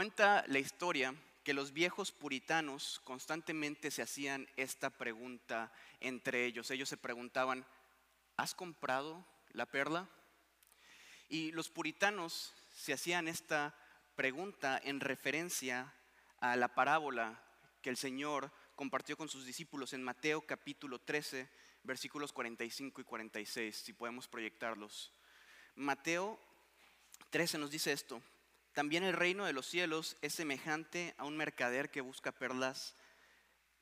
Cuenta la historia que los viejos puritanos constantemente se hacían esta pregunta entre ellos. Ellos se preguntaban, ¿has comprado la perla? Y los puritanos se hacían esta pregunta en referencia a la parábola que el Señor compartió con sus discípulos en Mateo capítulo 13, versículos 45 y 46, si podemos proyectarlos. Mateo 13 nos dice esto, también el reino de los cielos es semejante a un mercader que busca perlas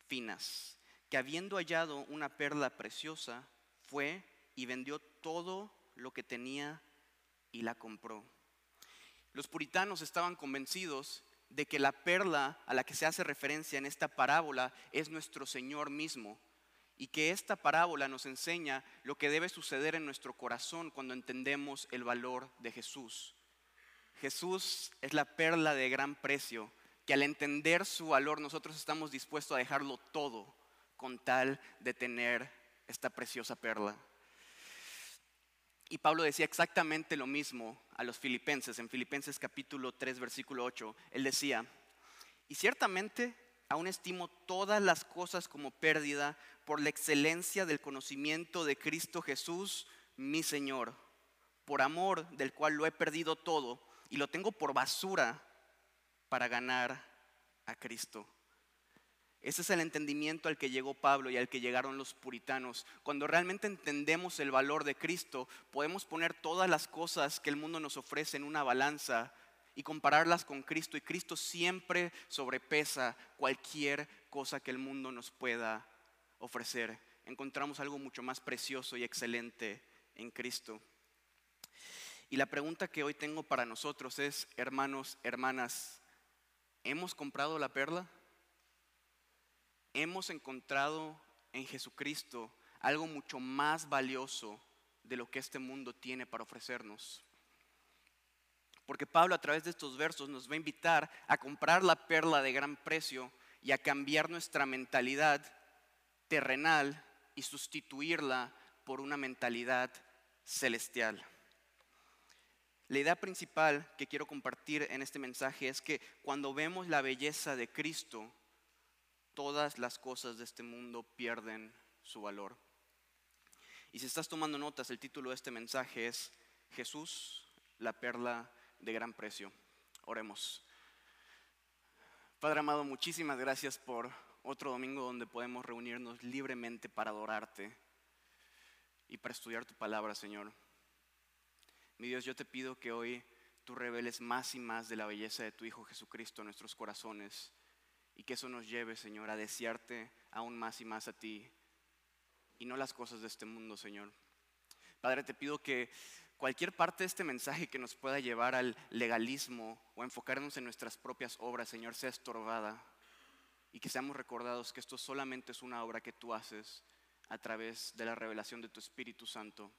finas, que habiendo hallado una perla preciosa, fue y vendió todo lo que tenía y la compró. Los puritanos estaban convencidos de que la perla a la que se hace referencia en esta parábola es nuestro Señor mismo y que esta parábola nos enseña lo que debe suceder en nuestro corazón cuando entendemos el valor de Jesús. Jesús es la perla de gran precio, que al entender su valor nosotros estamos dispuestos a dejarlo todo con tal de tener esta preciosa perla. Y Pablo decía exactamente lo mismo a los filipenses, en Filipenses capítulo 3, versículo 8. Él decía, y ciertamente aún estimo todas las cosas como pérdida por la excelencia del conocimiento de Cristo Jesús, mi Señor, por amor del cual lo he perdido todo y lo tengo por basura para ganar a Cristo ese es el entendimiento al que llegó Pablo y al que llegaron los puritanos. Cuando realmente entendemos el valor de Cristo, podemos poner todas las cosas que el mundo nos ofrece en una balanza y compararlas con Cristo. Y Cristo siempre sobrepesa cualquier cosa que el mundo nos pueda ofrecer. Encontramos algo mucho más precioso y excelente en Cristo. Y la pregunta que hoy tengo para nosotros es, hermanos, hermanas, ¿hemos comprado la perla? hemos encontrado en Jesucristo algo mucho más valioso de lo que este mundo tiene para ofrecernos. Porque Pablo a través de estos versos nos va a invitar a comprar la perla de gran precio y a cambiar nuestra mentalidad terrenal y sustituirla por una mentalidad celestial. La idea principal que quiero compartir en este mensaje es que cuando vemos la belleza de Cristo, todas las cosas de este mundo pierden su valor. Y si estás tomando notas, el título de este mensaje es Jesús, la perla de gran precio. Oremos. Padre amado, muchísimas gracias por otro domingo donde podemos reunirnos libremente para adorarte y para estudiar tu palabra, Señor. Mi Dios, yo te pido que hoy tú reveles más y más de la belleza de tu Hijo Jesucristo en nuestros corazones y que eso nos lleve, Señor, a desearte aún más y más a ti y no las cosas de este mundo, Señor. Padre, te pido que cualquier parte de este mensaje que nos pueda llevar al legalismo o enfocarnos en nuestras propias obras, Señor, sea estorbada y que seamos recordados que esto solamente es una obra que tú haces a través de la revelación de tu Espíritu Santo.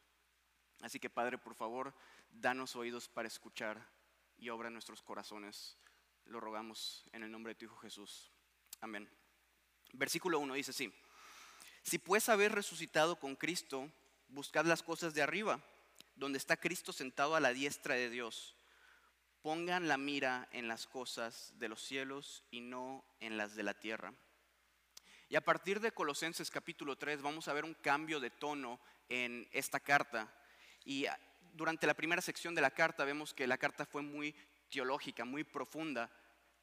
Así que Padre, por favor, danos oídos para escuchar y obra nuestros corazones. Lo rogamos en el nombre de tu Hijo Jesús. Amén. Versículo 1 dice así, si pues habéis resucitado con Cristo, buscad las cosas de arriba, donde está Cristo sentado a la diestra de Dios. Pongan la mira en las cosas de los cielos y no en las de la tierra. Y a partir de Colosenses capítulo 3 vamos a ver un cambio de tono en esta carta. Y durante la primera sección de la carta vemos que la carta fue muy teológica, muy profunda,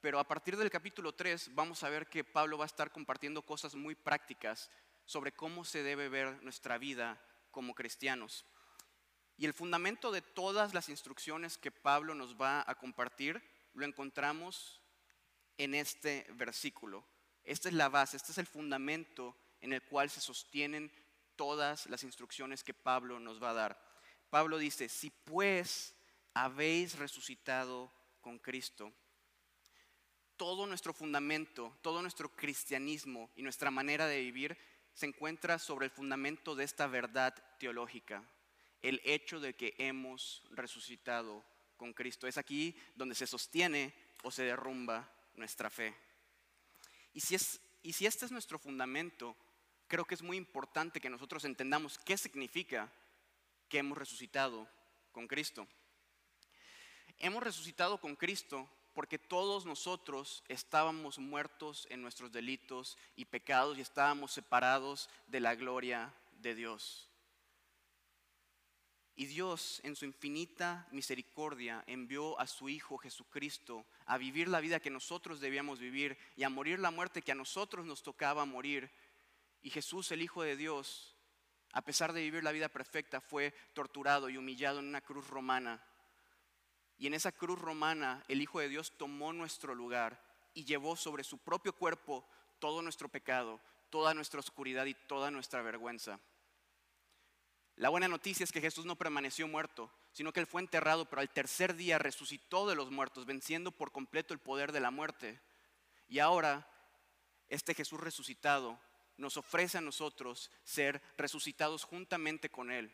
pero a partir del capítulo 3 vamos a ver que Pablo va a estar compartiendo cosas muy prácticas sobre cómo se debe ver nuestra vida como cristianos. Y el fundamento de todas las instrucciones que Pablo nos va a compartir lo encontramos en este versículo. Esta es la base, este es el fundamento en el cual se sostienen todas las instrucciones que Pablo nos va a dar. Pablo dice, si pues habéis resucitado con Cristo, todo nuestro fundamento, todo nuestro cristianismo y nuestra manera de vivir se encuentra sobre el fundamento de esta verdad teológica, el hecho de que hemos resucitado con Cristo. Es aquí donde se sostiene o se derrumba nuestra fe. Y si, es, y si este es nuestro fundamento, creo que es muy importante que nosotros entendamos qué significa que hemos resucitado con Cristo. Hemos resucitado con Cristo porque todos nosotros estábamos muertos en nuestros delitos y pecados y estábamos separados de la gloria de Dios. Y Dios, en su infinita misericordia, envió a su Hijo Jesucristo a vivir la vida que nosotros debíamos vivir y a morir la muerte que a nosotros nos tocaba morir. Y Jesús, el Hijo de Dios, a pesar de vivir la vida perfecta, fue torturado y humillado en una cruz romana. Y en esa cruz romana, el Hijo de Dios tomó nuestro lugar y llevó sobre su propio cuerpo todo nuestro pecado, toda nuestra oscuridad y toda nuestra vergüenza. La buena noticia es que Jesús no permaneció muerto, sino que Él fue enterrado, pero al tercer día resucitó de los muertos, venciendo por completo el poder de la muerte. Y ahora, este Jesús resucitado nos ofrece a nosotros ser resucitados juntamente con Él.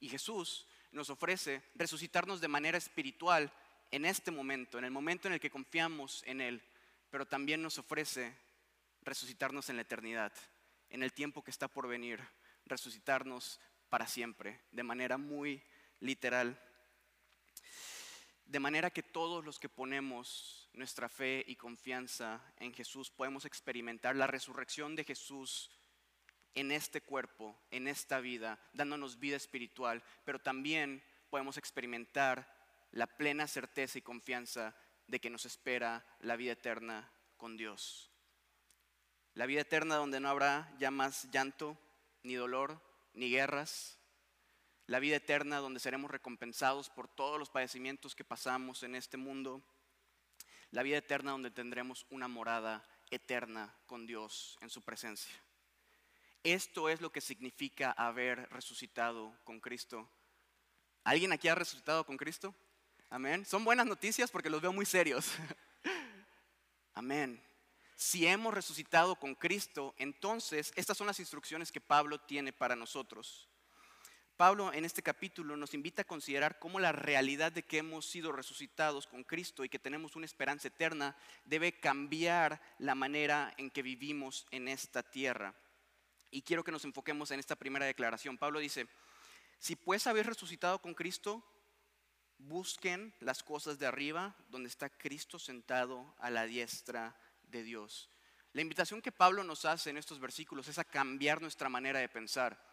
Y Jesús nos ofrece resucitarnos de manera espiritual en este momento, en el momento en el que confiamos en Él, pero también nos ofrece resucitarnos en la eternidad, en el tiempo que está por venir resucitarnos para siempre, de manera muy literal. De manera que todos los que ponemos nuestra fe y confianza en Jesús podemos experimentar la resurrección de Jesús en este cuerpo, en esta vida, dándonos vida espiritual, pero también podemos experimentar la plena certeza y confianza de que nos espera la vida eterna con Dios. La vida eterna donde no habrá ya más llanto, ni dolor, ni guerras. La vida eterna donde seremos recompensados por todos los padecimientos que pasamos en este mundo. La vida eterna donde tendremos una morada eterna con Dios en su presencia. Esto es lo que significa haber resucitado con Cristo. ¿Alguien aquí ha resucitado con Cristo? Amén. Son buenas noticias porque los veo muy serios. Amén si hemos resucitado con Cristo, entonces estas son las instrucciones que Pablo tiene para nosotros. Pablo en este capítulo nos invita a considerar cómo la realidad de que hemos sido resucitados con Cristo y que tenemos una esperanza eterna debe cambiar la manera en que vivimos en esta tierra. Y quiero que nos enfoquemos en esta primera declaración. Pablo dice, si pues habéis resucitado con Cristo, busquen las cosas de arriba, donde está Cristo sentado a la diestra de Dios. La invitación que Pablo nos hace en estos versículos es a cambiar nuestra manera de pensar.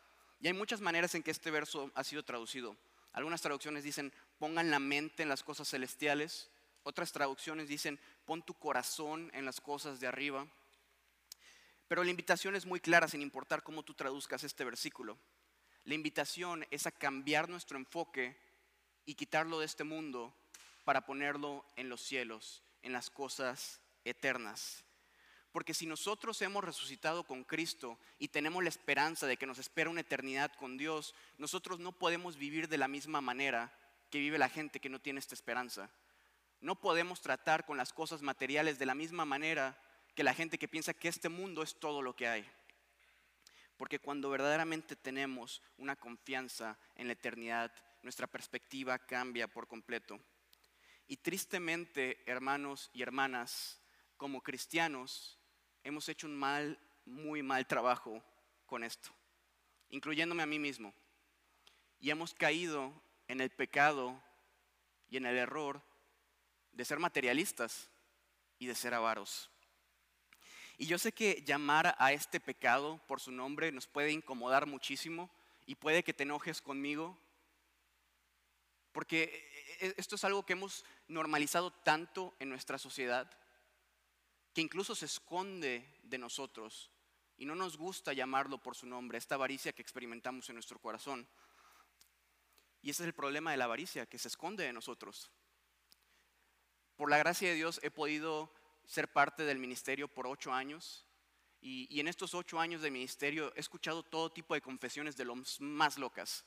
Y hay muchas maneras en que este verso ha sido traducido. Algunas traducciones dicen, pongan la mente en las cosas celestiales. Otras traducciones dicen, pon tu corazón en las cosas de arriba. Pero la invitación es muy clara sin importar cómo tú traduzcas este versículo. La invitación es a cambiar nuestro enfoque y quitarlo de este mundo para ponerlo en los cielos, en las cosas eternas. Porque si nosotros hemos resucitado con Cristo y tenemos la esperanza de que nos espera una eternidad con Dios, nosotros no podemos vivir de la misma manera que vive la gente que no tiene esta esperanza. No podemos tratar con las cosas materiales de la misma manera que la gente que piensa que este mundo es todo lo que hay. Porque cuando verdaderamente tenemos una confianza en la eternidad, nuestra perspectiva cambia por completo. Y tristemente, hermanos y hermanas, como cristianos hemos hecho un mal, muy mal trabajo con esto, incluyéndome a mí mismo. Y hemos caído en el pecado y en el error de ser materialistas y de ser avaros. Y yo sé que llamar a este pecado por su nombre nos puede incomodar muchísimo y puede que te enojes conmigo, porque e, e, esto es algo que hemos normalizado tanto en nuestra sociedad que incluso se esconde de nosotros y no nos gusta llamarlo por su nombre, esta avaricia que experimentamos en nuestro corazón. Y ese es el problema de la avaricia, que se esconde de nosotros. Por la gracia de Dios he podido ser parte del ministerio por ocho años y, en estos ocho años de ministerio he escuchado todo tipo de confesiones de los más locas.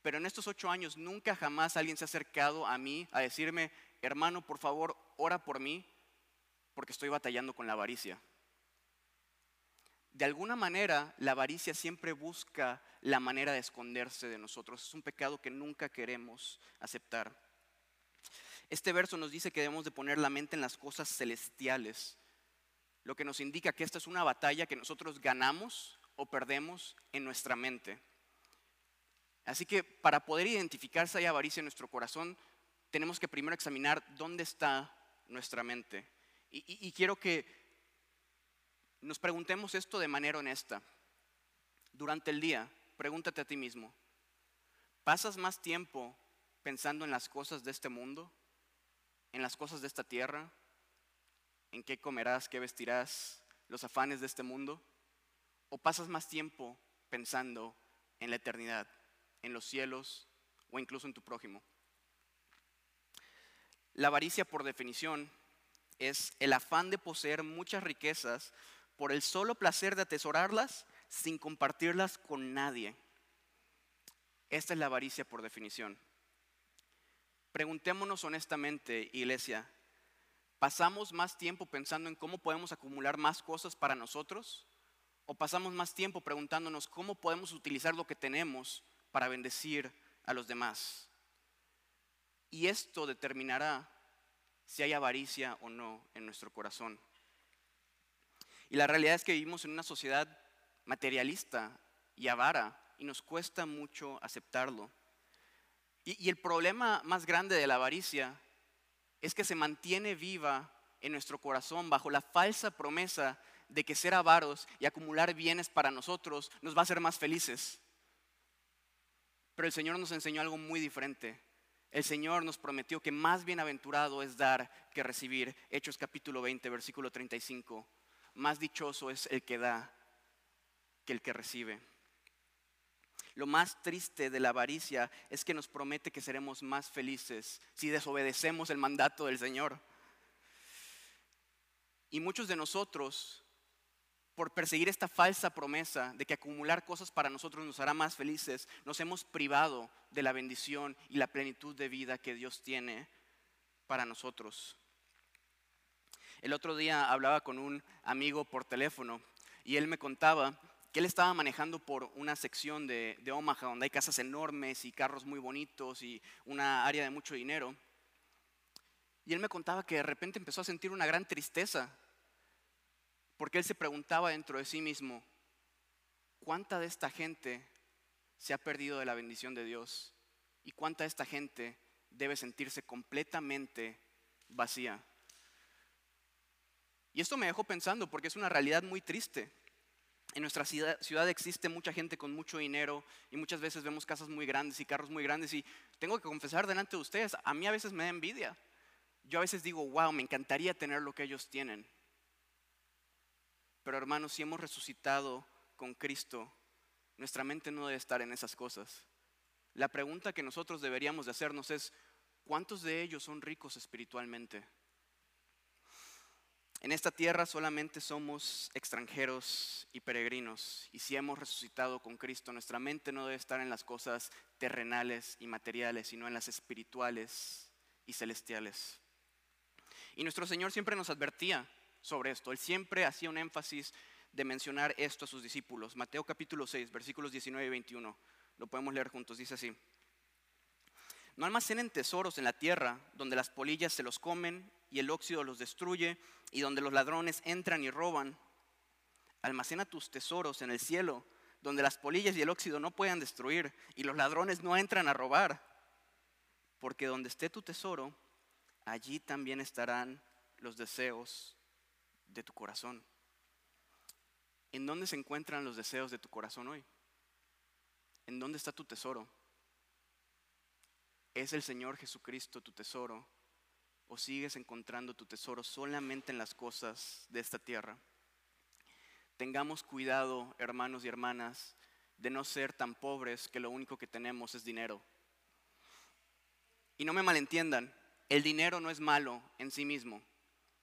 Pero en estos ocho años nunca jamás alguien se ha acercado a mí a decirme, hermano, por favor, ora por mí porque estoy batallando con la avaricia. De alguna manera, la avaricia siempre busca la manera de esconderse de nosotros. Es un pecado que nunca queremos aceptar. Este verso nos dice que debemos de poner la mente en las cosas celestiales, lo que nos indica que esta es una batalla que nosotros ganamos o perdemos en nuestra mente. Así que para poder identificar si hay avaricia en nuestro corazón, tenemos que primero examinar dónde está nuestra mente. Y, quiero que nos preguntemos esto de manera honesta. Durante el día, pregúntate a ti mismo, ¿pasas más tiempo pensando en las cosas de este mundo? ¿En las cosas de esta tierra? ¿En qué comerás, qué vestirás? ¿Los afanes de este mundo? ¿O pasas más tiempo pensando en la eternidad, en los cielos o incluso en tu prójimo? La avaricia, por definición, es el afán de poseer muchas riquezas por el solo placer de atesorarlas sin compartirlas con nadie. Esta es la avaricia por definición. Preguntémonos honestamente, iglesia, ¿pasamos más tiempo pensando en cómo podemos acumular más cosas para nosotros? ¿O pasamos más tiempo preguntándonos cómo podemos utilizar lo que tenemos para bendecir a los demás? Y esto determinará si hay avaricia o no en nuestro corazón. Y la realidad es que vivimos en una sociedad materialista y avara y nos cuesta mucho aceptarlo. Y, el problema más grande de la avaricia es que se mantiene viva en nuestro corazón bajo la falsa promesa de que ser avaros y acumular bienes para nosotros nos va a hacer más felices. Pero el Señor nos enseñó algo muy diferente. El Señor nos prometió que más bienaventurado es dar que recibir. Hechos capítulo 20, versículo 35. Más dichoso es el que da que el que recibe. Lo más triste de la avaricia es que nos promete que seremos más felices si desobedecemos el mandato del Señor. Y muchos de nosotros por perseguir esta falsa promesa de que acumular cosas para nosotros nos hará más felices, nos hemos privado de la bendición y la plenitud de vida que Dios tiene para nosotros. El otro día hablaba con un amigo por teléfono y él me contaba que él estaba manejando por una sección de, Omaha donde hay casas enormes y carros muy bonitos y una área de mucho dinero. Y él me contaba que de repente empezó a sentir una gran tristeza porque él se preguntaba dentro de sí mismo, ¿cuánta de esta gente se ha perdido de la bendición de Dios? ¿Y cuánta de esta gente debe sentirse completamente vacía? Y esto me dejó pensando porque es una realidad muy triste. En nuestra ciudad, existe mucha gente con mucho dinero y muchas veces vemos casas muy grandes y carros muy grandes y tengo que confesar delante de ustedes, a mí a veces me da envidia. Yo a veces digo, wow, me encantaría tener lo que ellos tienen. Pero hermanos, si hemos resucitado con Cristo, nuestra mente no debe estar en esas cosas. La pregunta que nosotros deberíamos de hacernos es, ¿cuántos de ellos son ricos espiritualmente? En esta tierra solamente somos extranjeros y peregrinos, y si hemos resucitado con Cristo, nuestra mente no debe estar en las cosas terrenales y materiales, sino en las espirituales y celestiales. Y nuestro Señor siempre nos advertía sobre esto. Él siempre hacía un énfasis de mencionar esto a sus discípulos. Mateo capítulo 6, versículos 19 y 21. Lo podemos leer juntos. Dice así. No almacenen tesoros en la tierra, donde las polillas se los comen y el óxido los destruye, y donde los ladrones entran y roban. Almacena tus tesoros en el cielo, donde las polillas y el óxido no puedan destruir, y los ladrones no entran a robar. Porque donde esté tu tesoro, allí también estarán los deseos de tu corazón. ¿En dónde se encuentran los deseos de tu corazón hoy? ¿En dónde está tu tesoro? ¿Es el Señor Jesucristo tu tesoro? ¿O sigues encontrando tu tesoro solamente en las cosas de esta tierra? Tengamos cuidado, hermanos y hermanas, de no ser tan pobres que lo único que tenemos es dinero. Y no me malentiendan, el dinero no es malo en sí mismo.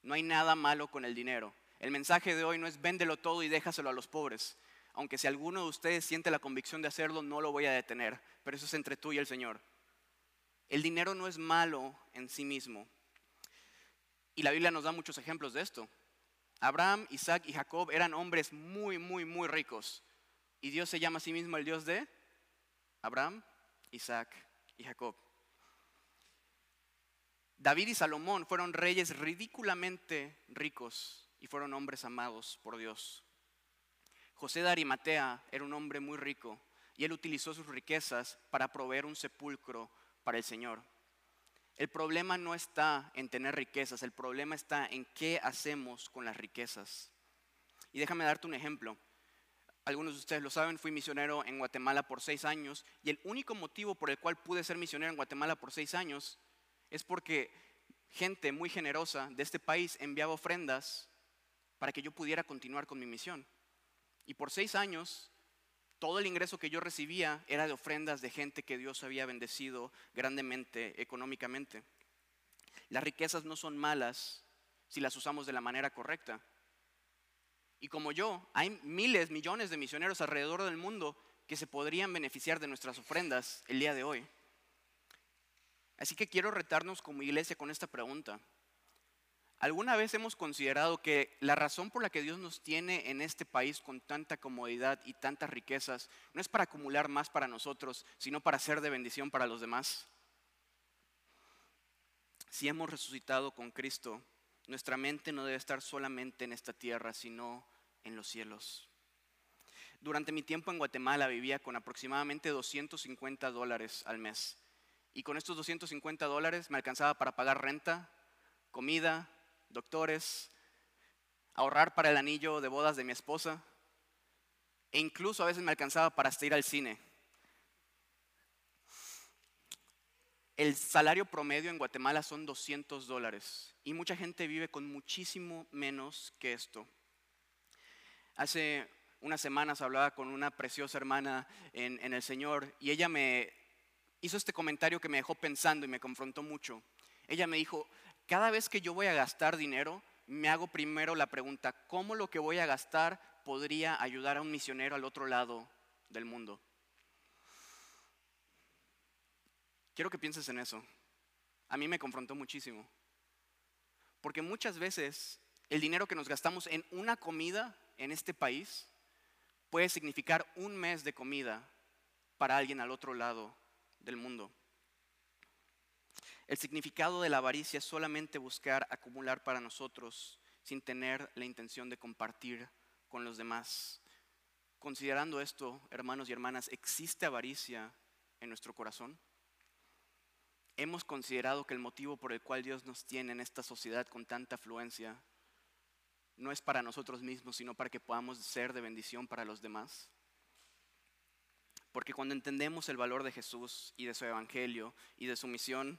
No hay nada malo con el dinero. El mensaje de hoy no es véndelo todo y déjaselo a los pobres. Aunque si alguno de ustedes siente la convicción de hacerlo, no lo voy a detener. Pero eso es entre tú y el Señor. El dinero no es malo en sí mismo. Y la Biblia nos da muchos ejemplos de esto. Abraham, Isaac y Jacob eran hombres muy, muy, muy ricos. Y Dios se llama a sí mismo el Dios de Abraham, Isaac y Jacob. David y Salomón fueron reyes ridículamente ricos y fueron hombres amados por Dios. José de Arimatea era un hombre muy rico y él utilizó sus riquezas para proveer un sepulcro para el Señor. El problema no está en tener riquezas, el problema está en qué hacemos con las riquezas. Y déjame darte un ejemplo. Algunos de ustedes lo saben, fui misionero en Guatemala por seis años y el único motivo por el cual pude ser misionero en Guatemala por seis años es porque gente muy generosa de este país enviaba ofrendas para que yo pudiera continuar con mi misión. Y por seis años, todo el ingreso que yo recibía era de ofrendas de gente que Dios había bendecido grandemente económicamente. Las riquezas no son malas si las usamos de la manera correcta. Y como yo, hay miles, millones de misioneros alrededor del mundo que se podrían beneficiar de nuestras ofrendas el día de hoy. Así que quiero retarnos como iglesia con esta pregunta. ¿Alguna vez hemos considerado que la razón por la que Dios nos tiene en este país con tanta comodidad y tantas riquezas no es para acumular más para nosotros, sino para ser de bendición para los demás? Si hemos resucitado con Cristo, nuestra mente no debe estar solamente en esta tierra, sino en los cielos. Durante mi tiempo en Guatemala vivía con aproximadamente 250 dólares al mes. Y con estos 250 dólares me alcanzaba para pagar renta, comida, doctores, ahorrar para el anillo de bodas de mi esposa. E incluso a veces me alcanzaba para ir al cine. El salario promedio en Guatemala son 200 dólares y mucha gente vive con muchísimo menos que esto. Hace unas semanas hablaba con una preciosa hermana en, en el Señor y ella me hizo este comentario que me dejó pensando y me confrontó mucho. Ella me dijo, cada vez que yo voy a gastar dinero, me hago primero la pregunta, ¿cómo lo que voy a gastar podría ayudar a un misionero al otro lado del mundo? Quiero que pienses en eso. A mí me confrontó muchísimo. Porque muchas veces el dinero que nos gastamos en una comida en este país puede significar un mes de comida para alguien al otro lado del mundo. El significado de la avaricia es solamente buscar acumular para nosotros sin tener la intención de compartir con los demás. Considerando esto, hermanos y hermanas, ¿existe avaricia en nuestro corazón? ¿Hemos considerado que el motivo por el cual Dios nos tiene en esta sociedad con tanta afluencia no es para nosotros mismos, sino para que podamos ser de bendición para los demás? Porque cuando entendemos el valor de Jesús y de su evangelio y de su misión,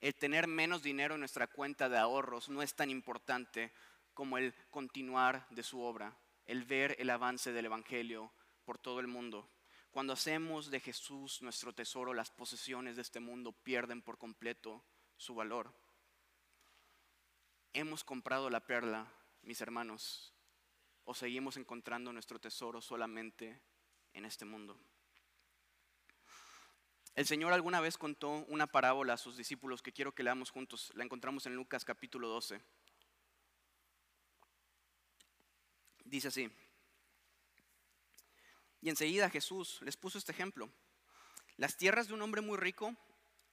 el tener menos dinero en nuestra cuenta de ahorros no es tan importante como el continuar de su obra, el ver el avance del evangelio por todo el mundo. Cuando hacemos de Jesús nuestro tesoro, las posesiones de este mundo pierden por completo su valor. Hemos comprado la perla, mis hermanos, o seguimos encontrando nuestro tesoro solamente en este mundo. El Señor alguna vez contó una parábola a sus discípulos que quiero que leamos juntos. La encontramos en Lucas capítulo 12. Dice así. Y enseguida Jesús les puso este ejemplo. Las tierras de un hombre muy rico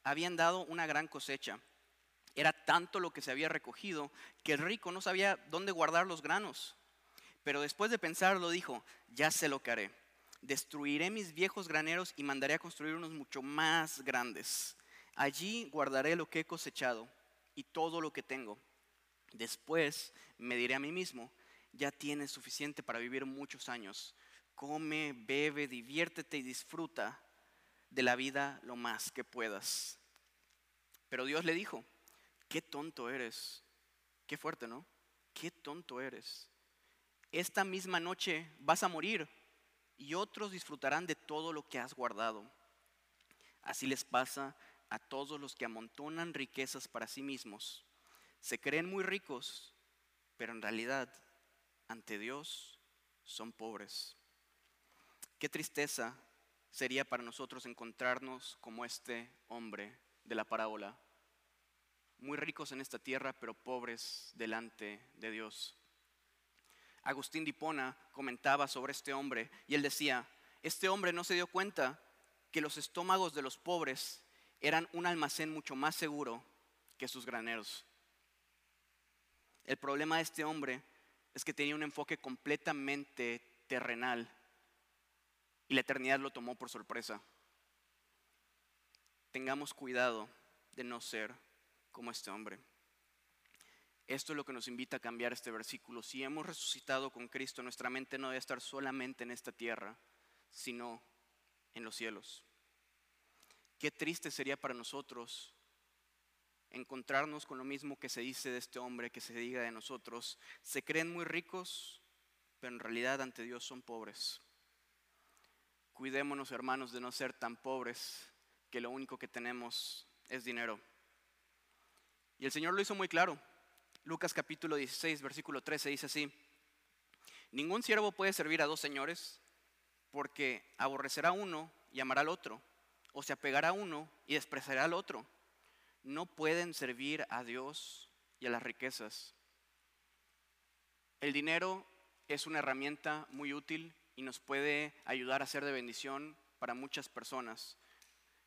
habían dado una gran cosecha. Era tanto lo que se había recogido que el rico no sabía dónde guardar los granos. Pero después de pensarlo dijo, ya sé lo que haré destruiré mis viejos graneros y mandaré a construir unos mucho más grandes. Allí guardaré lo que he cosechado y todo lo que tengo. Después me diré a mí mismo, ya tienes suficiente para vivir muchos años. Come, bebe, diviértete y disfruta de la vida lo más que puedas. Pero Dios le dijo, qué tonto eres. Qué fuerte, ¿no? Qué tonto eres. Esta misma noche vas a morir y otros disfrutarán de todo lo que has guardado. Así les pasa a todos los que amontonan riquezas para sí mismos. Se creen muy ricos, pero en realidad ante Dios son pobres. Qué tristeza sería para nosotros encontrarnos como este hombre de la parábola, muy ricos en esta tierra, pero pobres delante de Dios. Agustín Dipona comentaba sobre este hombre y él decía, este hombre no se dio cuenta que los estómagos de los pobres eran un almacén mucho más seguro que sus graneros. El problema de este hombre es que tenía un enfoque completamente terrenal y la eternidad lo tomó por sorpresa. Tengamos cuidado de no ser como este hombre. Esto es lo que nos invita a cambiar este versículo. Si hemos resucitado con Cristo, nuestra mente no debe estar solamente en esta tierra, sino en los cielos. Qué triste sería para nosotros encontrarnos con lo mismo que se dice de este hombre, que se diga de nosotros. Se creen muy ricos, pero en realidad ante Dios son pobres. Cuidémonos, hermanos, de no ser tan pobres que lo único que tenemos es dinero. Y el Señor lo hizo muy claro. Lucas capítulo 16, versículo 13 dice así, ningún siervo puede servir a dos señores porque aborrecerá a uno y amará al otro, o se apegará a uno y despreciará al otro. No pueden servir a Dios y a las riquezas. El dinero es una herramienta muy útil y nos puede ayudar a ser de bendición para muchas personas,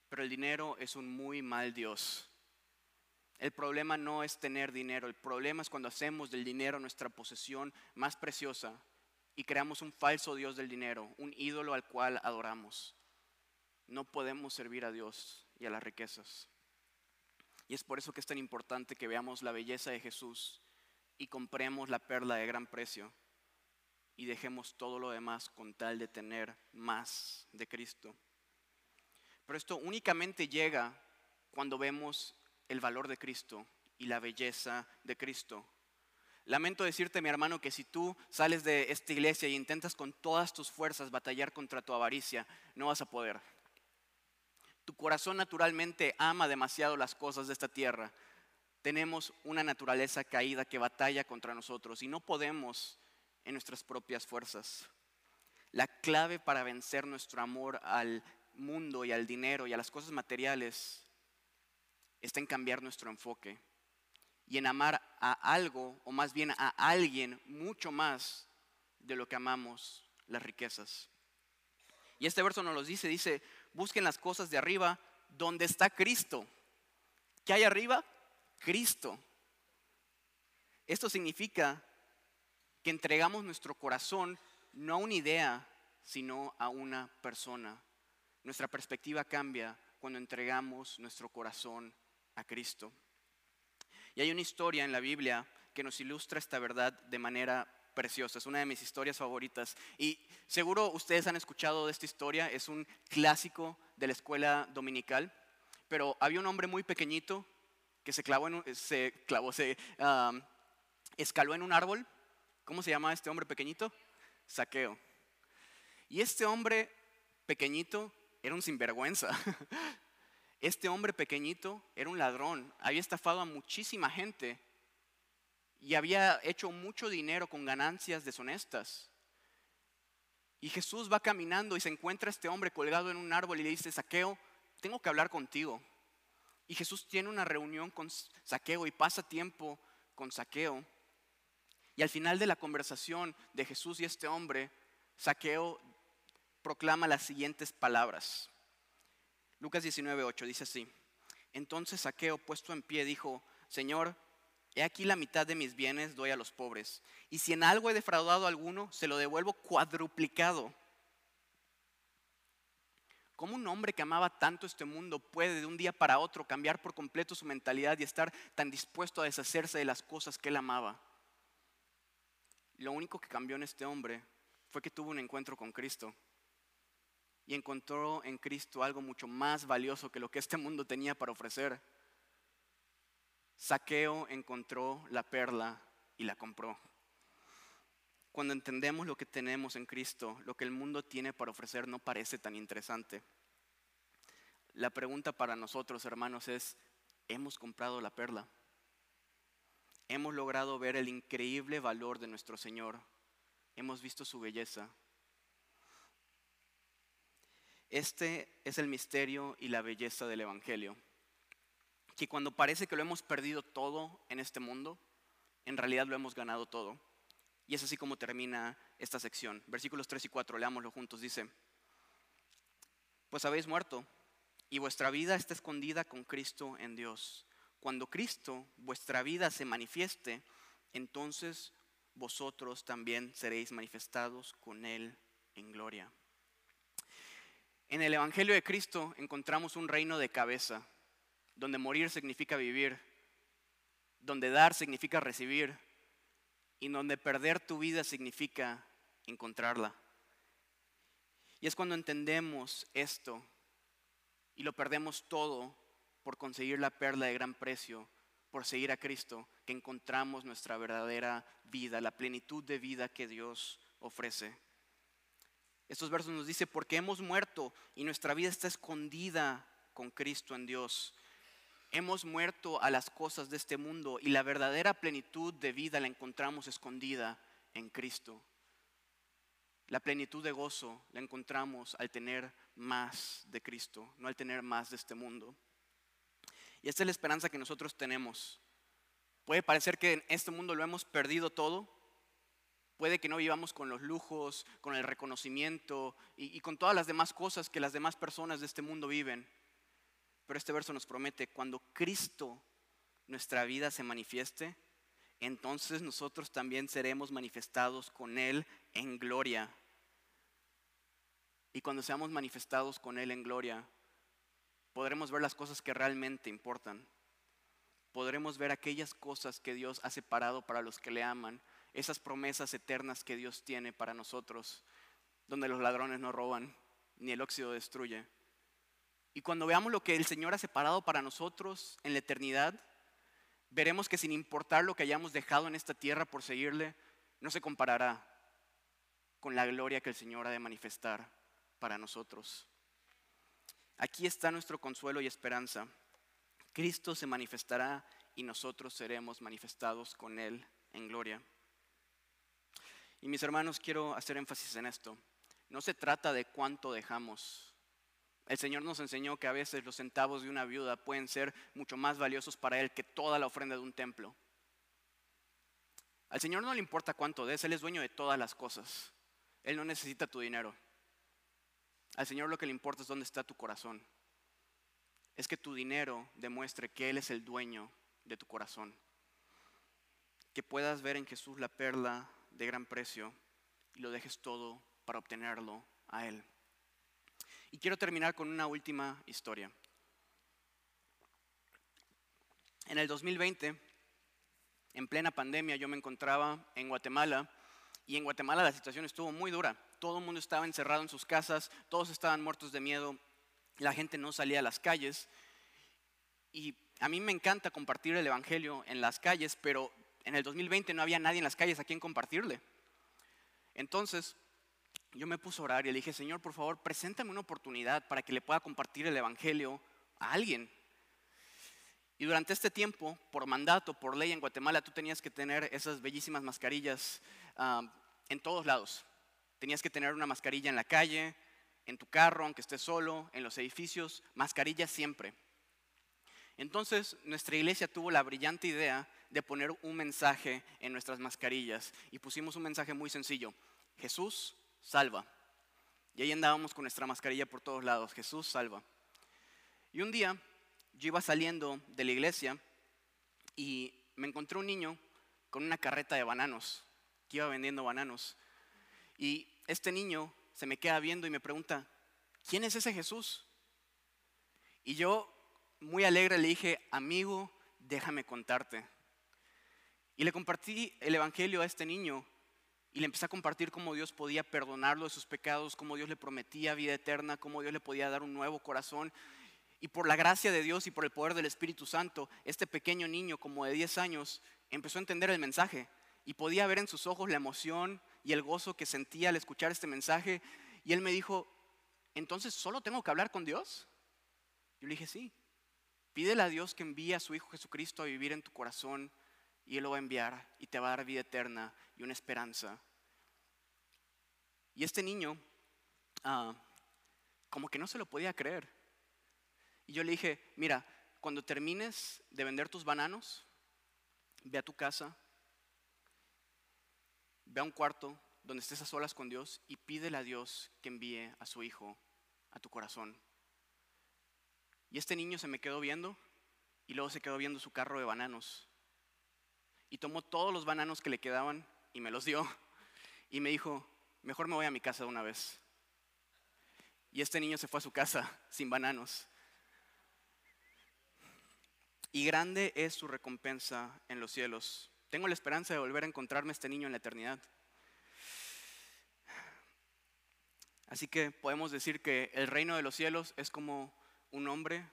pero el dinero es un muy mal Dios. El problema no es tener dinero, el problema es cuando hacemos del dinero nuestra posesión más preciosa y creamos un falso Dios del dinero, un ídolo al cual adoramos. No podemos servir a Dios y a las riquezas. Y es por eso que es tan importante que veamos la belleza de Jesús y compremos la perla de gran precio y dejemos todo lo demás con tal de tener más de Cristo. Pero esto únicamente llega cuando vemos el valor de Cristo y la belleza de Cristo. Lamento decirte, mi hermano, que si tú sales de esta iglesia y intentas con todas tus fuerzas batallar contra tu avaricia, no vas a poder. Tu corazón naturalmente ama demasiado las cosas de esta tierra. Tenemos una naturaleza caída que batalla contra nosotros y no podemos en nuestras propias fuerzas. La clave para vencer nuestro amor al mundo y al dinero y a las cosas materiales está en cambiar nuestro enfoque y en amar a algo, o más bien a alguien, mucho más de lo que amamos las riquezas. Y este verso nos lo dice, dice, busquen las cosas de arriba donde está Cristo. ¿Qué hay arriba? Cristo. Esto significa que entregamos nuestro corazón no a una idea, sino a una persona. Nuestra perspectiva cambia cuando entregamos nuestro corazón a Cristo. Y hay una historia en la Biblia que nos ilustra esta verdad de manera preciosa. Es una de mis historias favoritas. Y seguro ustedes han escuchado de esta historia. Es un clásico de la escuela dominical. Pero había un hombre muy pequeñito que se clavó se se escaló en un árbol. ¿Cómo se llama este hombre pequeñito? Saqueo. Y este hombre pequeñito era un sinvergüenza. Este hombre pequeñito era un ladrón, había estafado a muchísima gente y había hecho mucho dinero con ganancias deshonestas. Y Jesús va caminando y se encuentra este hombre colgado en un árbol y le dice, Saqueo, tengo que hablar contigo. Y Jesús tiene una reunión con Saqueo y pasa tiempo con Saqueo. Y al final de la conversación de Jesús y este hombre, Saqueo proclama las siguientes palabras. Lucas 19:8 dice así. Entonces Saqueo, puesto en pie, dijo, Señor, he aquí la mitad de mis bienes doy a los pobres, y si en algo he defraudado a alguno, se lo devuelvo cuadruplicado. ¿Cómo un hombre que amaba tanto este mundo puede de un día para otro cambiar por completo su mentalidad y estar tan dispuesto a deshacerse de las cosas que él amaba? Lo único que cambió en este hombre fue que tuvo un encuentro con Cristo y encontró en Cristo algo mucho más valioso que lo que este mundo tenía para ofrecer. Saqueo encontró la perla y la compró. Cuando entendemos lo que tenemos en Cristo, lo que el mundo tiene para ofrecer no parece tan interesante. La pregunta para nosotros, hermanos, es, ¿hemos comprado la perla? ¿Hemos logrado ver el increíble valor de nuestro Señor? ¿Hemos visto su belleza? Este es el misterio y la belleza del Evangelio. Que cuando parece que lo hemos perdido todo en este mundo, en realidad lo hemos ganado todo. Y es así como termina esta sección. Versículos 3 y 4, leámoslo juntos. Dice, pues habéis muerto y vuestra vida está escondida con Cristo en Dios. Cuando Cristo, vuestra vida, se manifieste, entonces vosotros también seréis manifestados con Él en gloria. En el Evangelio de Cristo encontramos un reino de cabeza, donde morir significa vivir donde dar significa recibir y donde perder tu vida significa encontrarla. Y es cuando entendemos esto y lo perdemos todo por conseguir la perla de gran precio, por seguir a Cristo, que encontramos nuestra verdadera vida, la plenitud de vida que Dios ofrece. Estos versos nos dice, porque hemos muerto y nuestra vida está escondida con Cristo en Dios. Hemos muerto a las cosas de este mundo y la verdadera plenitud de vida la encontramos escondida en Cristo. La plenitud de gozo la encontramos al tener más de Cristo, no al tener más de este mundo. Y esta es la esperanza que nosotros tenemos. Puede parecer que en este mundo lo hemos perdido todo. Puede que no vivamos con los lujos, con el reconocimiento y, con todas las demás cosas que las demás personas de este mundo viven. Pero este verso nos promete, cuando Cristo, nuestra vida, se manifieste, entonces nosotros también seremos manifestados con Él en gloria. Y cuando seamos manifestados con Él en gloria, podremos ver las cosas que realmente importan. Podremos ver aquellas cosas que Dios ha separado para los que le aman, esas promesas eternas que Dios tiene para nosotros, donde los ladrones no roban, ni el óxido destruye. Y cuando veamos lo que el Señor ha separado para nosotros en la eternidad, veremos que sin importar lo que hayamos dejado en esta tierra por seguirle, no se comparará con la gloria que el Señor ha de manifestar para nosotros. Aquí está nuestro consuelo y esperanza. Cristo se manifestará y nosotros seremos manifestados con Él en gloria. Y mis hermanos, quiero hacer énfasis en esto. No se trata de cuánto dejamos. El Señor nos enseñó que a veces los centavos de una viuda pueden ser mucho más valiosos para Él que toda la ofrenda de un templo. Al Señor no le importa cuánto des, Él es dueño de todas las cosas. Él no necesita tu dinero. Al Señor lo que le importa es dónde está tu corazón. Es que tu dinero demuestre que Él es el dueño de tu corazón. Que puedas ver en Jesús la perla de gran precio y lo dejes todo para obtenerlo a Él. Y quiero terminar con una última historia. En el 2020, en plena pandemia, yo me encontraba en Guatemala y en Guatemala la situación estuvo muy dura. Todo el mundo estaba encerrado en sus casas, todos estaban muertos de miedo, la gente no salía a las calles. Y a mí me encanta compartir el Evangelio en las calles, pero en el 2020 no había nadie en las calles a quien compartirle. Entonces, yo me puse a orar y le dije, Señor, por favor, preséntame una oportunidad para que le pueda compartir el Evangelio a alguien. Y durante este tiempo, por mandato, por ley en Guatemala, tú tenías que tener esas bellísimas mascarillas ah, en todos lados. Tenías que tener una mascarilla en la calle, en tu carro, aunque estés solo, en los edificios, mascarilla siempre. Entonces, nuestra iglesia tuvo la brillante idea de poner un mensaje en nuestras mascarillas y pusimos un mensaje muy sencillo. Jesús salva. Y ahí andábamos con nuestra mascarilla por todos lados. Jesús salva. Y un día yo iba saliendo de la iglesia y me encontré un niño con una carreta de bananos que iba vendiendo bananos. Y este niño se me queda viendo y me pregunta, ¿quién es ese Jesús? Y yo, muy alegre, le dije, amigo, déjame contarte. Y le compartí el Evangelio a este niño y le empecé a compartir cómo Dios podía perdonarlo de sus pecados, cómo Dios le prometía vida eterna, cómo Dios le podía dar un nuevo corazón. Y por la gracia de Dios y por el poder del Espíritu Santo, este pequeño niño como de 10 años empezó a entender el mensaje y podía ver en sus ojos la emoción y el gozo que sentía al escuchar este mensaje. Y él me dijo, entonces solo tengo que hablar con Dios. Yo le dije, sí, pídele a Dios que envíe a su Hijo Jesucristo a vivir en tu corazón y Él lo va a enviar y te va a dar vida eterna y una esperanza. Y este niño, ah, como que no se lo podía creer. Y yo le dije, mira, cuando termines de vender tus bananos, ve a tu casa, ve a un cuarto donde estés a solas con Dios y pídele a Dios que envíe a su hijo a tu corazón. Y este niño se me quedó viendo y luego se quedó viendo su carro de bananos. Y tomó todos los bananos que le quedaban y me los dio. Y me dijo, mejor me voy a mi casa de una vez. Y este niño se fue a su casa sin bananos. y grande es su recompensa en los cielos. Tengo la esperanza de volver a encontrarme a este niño en la eternidad. Así que podemos decir que el reino de los cielos es como un hombre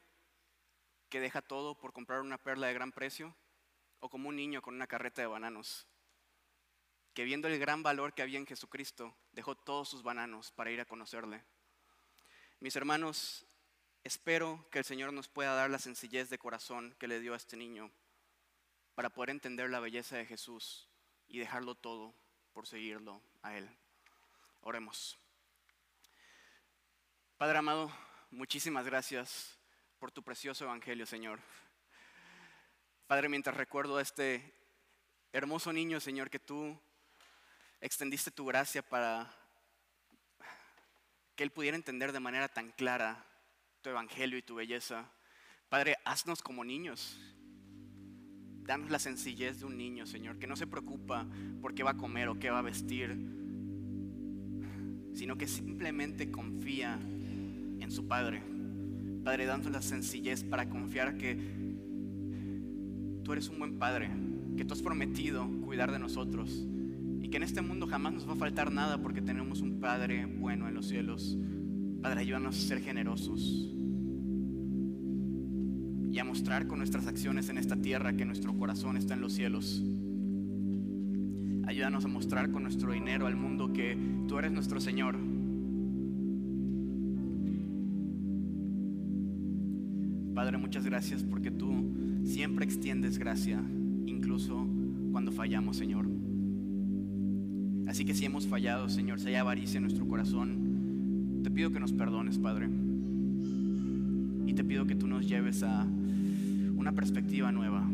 que deja todo por comprar una perla de gran precio o como un niño con una carreta de bananos que viendo el gran valor que había en Jesucristo, dejó todos sus bananos para ir a conocerle. Mis hermanos, espero que el Señor nos pueda dar la sencillez de corazón que le dio a este niño para poder entender la belleza de Jesús y dejarlo todo por seguirlo a Él. Oremos. Padre amado, muchísimas gracias por tu precioso evangelio, Señor. Padre, mientras recuerdo a este hermoso niño, Señor, que tú extendiste tu gracia para que Él pudiera entender de manera tan clara tu evangelio y tu belleza. Padre, haznos como niños. Danos la sencillez de un niño, Señor, que no se preocupa por qué va a comer o qué va a vestir, sino que simplemente confía en su Padre. Padre, danos la sencillez para confiar que tú eres un buen Padre, que tú has prometido cuidar de nosotros y que en este mundo jamás nos va a faltar nada porque tenemos un Padre bueno en los cielos. Padre, ayúdanos a ser generosos y a mostrar con nuestras acciones en esta tierra que nuestro corazón está en los cielos. Ayúdanos a mostrar con nuestro dinero al mundo que tú eres nuestro Señor. Muchas gracias porque tú siempre extiendes gracia, incluso cuando fallamos, Señor. Así que si hemos fallado, Señor, si hay avaricia en nuestro corazón, te pido que nos perdones, Padre. Y te pido que tú nos lleves a una perspectiva nueva.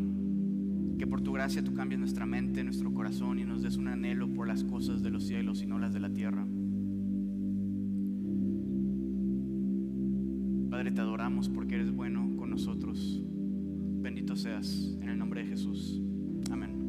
Que por tu gracia tú cambies nuestra mente, nuestro corazón y nos des un anhelo por las cosas de los cielos y no las de la tierra. Padre, te adoramos porque eres bueno nosotros. Bendito seas, en el nombre de Jesús. Amén.